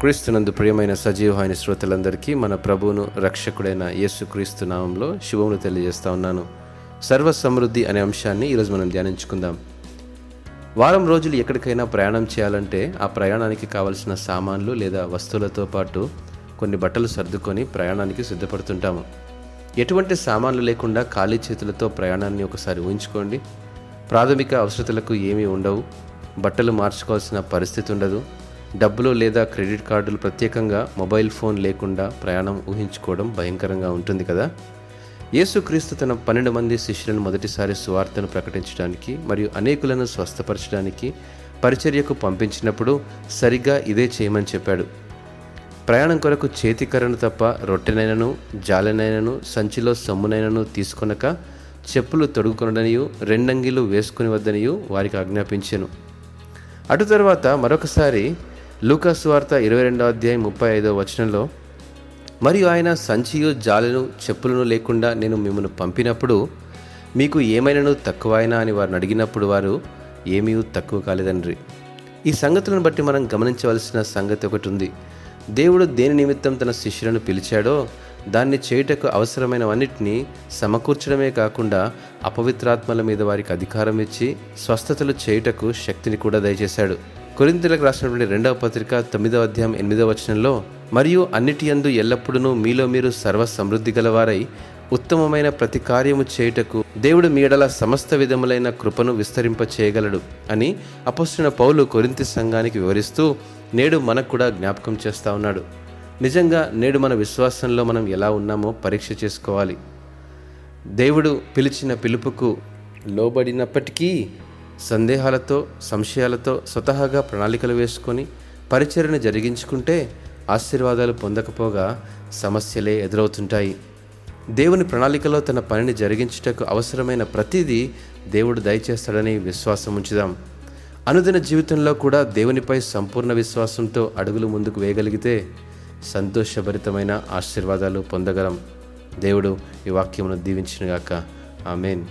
క్రీస్తునందు ప్రియమైన సజీవమైన శ్రోతలందరికీ మన ప్రభువును రక్షకుడైన యేసుక్రీస్తు నామంలో శుభములు తెలియజేస్తా ఉన్నాను. సర్వ సమృద్ధి అనే అంశాన్ని ఈరోజు మనం ధ్యానించుకుందాం. వారం రోజులు ఎక్కడికైనా ప్రయాణం చేయాలంటే ఆ ప్రయాణానికి కావలసిన సామాన్లు లేదా వస్తువులతో పాటు కొన్ని బట్టలు సర్దుకొని ప్రయాణానికి సిద్ధపడుతుంటాము. ఎటువంటి సామాన్లు లేకుండా ఖాళీ చేతులతో ప్రయాణాన్ని ఒకసారి ఊహించుకోండి. ప్రాథమిక అవసరతలకు ఏమీ ఉండవు. బట్టలు మార్చుకోవాల్సిన పరిస్థితి ఉండదు. డబ్బులు లేదా క్రెడిట్ కార్డులు ప్రత్యేకంగా మొబైల్ ఫోన్ లేకుండా ప్రయాణం ఊహించుకోవడం భయంకరంగా ఉంటుంది కదా? యేసుక్రీస్తు తన పన్నెండు మంది శిష్యులను మొదటిసారి సువార్తను ప్రకటించడానికి మరియు అనేకులను స్వస్థపరచడానికి పరిచర్యకు పంపించినప్పుడు సరిగ్గా ఇదే చేయమని చెప్పాడు. ప్రయాణం కొరకు చేతికరను తప్ప రొట్టెనైనను జాలెనైనను సంచిలో సొమ్మునైనను తీసుకొనక చెప్పులు తొడుగుకొనడనియు రెండంగిలు వేసుకుని వద్దనియు వారికి ఆజ్ఞాపించెను. అటు తర్వాత మరొకసారి లూకాసు వార్త ఇరవై రెండవ అధ్యాయం ముప్పై ఐదవ వచనంలో మరియు ఆయన సంచియు జాలను చెప్పులను లేకుండా నేను మిమ్మల్ని పంపినప్పుడు మీకు ఏమైనాను తక్కువైనా? అని వారిని అడిగినప్పుడు వారు ఏమీ తక్కువ కాలేదండ్రి. ఈ సంగతులను బట్టి మనం గమనించవలసిన సంగతి ఒకటి ఉంది దేవుడు దేని నిమిత్తం తన శిష్యులను పిలిచాడో దాన్ని చేయుటకు అవసరమైనవన్నిటినీ సమకూర్చడమే కాకుండా అపవిత్రాత్మల మీద వారికి అధికారం ఇచ్చి స్వస్థతలు చేయుటకు శక్తిని కూడా దయచేశాడు. కొరింతలకు రాసినటువంటి రెండవ పత్రిక తొమ్మిదవ అధ్యాయం ఎనిమిదవ వచనంలో మరియు అన్నిటి యందు ఎల్లప్పుడూ మీలో మీరు సర్వ సమృద్ధి గలవారై ఉత్తమమైన ప్రతి కార్యము చేయుటకు దేవుడు మీడల సమస్త విధములైన కృపను విస్తరింప చేయగలడు అని అపస్తున్న పౌలు కొరింతి సంఘానికి వివరిస్తూ నేడు మనకు కూడా జ్ఞాపకం చేస్తా ఉన్నాడు. నిజంగా నేడు మన విశ్వాసంలో మనం ఎలా ఉన్నామో పరీక్ష చేసుకోవాలి. దేవుడు పిలిచిన పిలుపుకు లోబడినప్పటికీ సందేహాలతో సంశయాలతో స్వతహాగా ప్రణాళికలు వేసుకొని పరిచర్ను జరిగించుకుంటే ఆశీర్వాదాలు పొందకపోగా సమస్యలే ఎదురవుతుంటాయి. దేవుని ప్రణాళికలో తన పనిని జరిగించుటకు అవసరమైన ప్రతిదీ దేవుడు దయచేస్తాడని విశ్వాసం ఉంచుదాం. అనుదిన జీవితంలో కూడా దేవునిపై సంపూర్ణ విశ్వాసంతో అడుగులు ముందుకు వేయగలిగితే సంతోషభరితమైన ఆశీర్వాదాలు పొందగలం. దేవుడు ఈ వాక్యమును దీవించినగాక. ఆమెన్.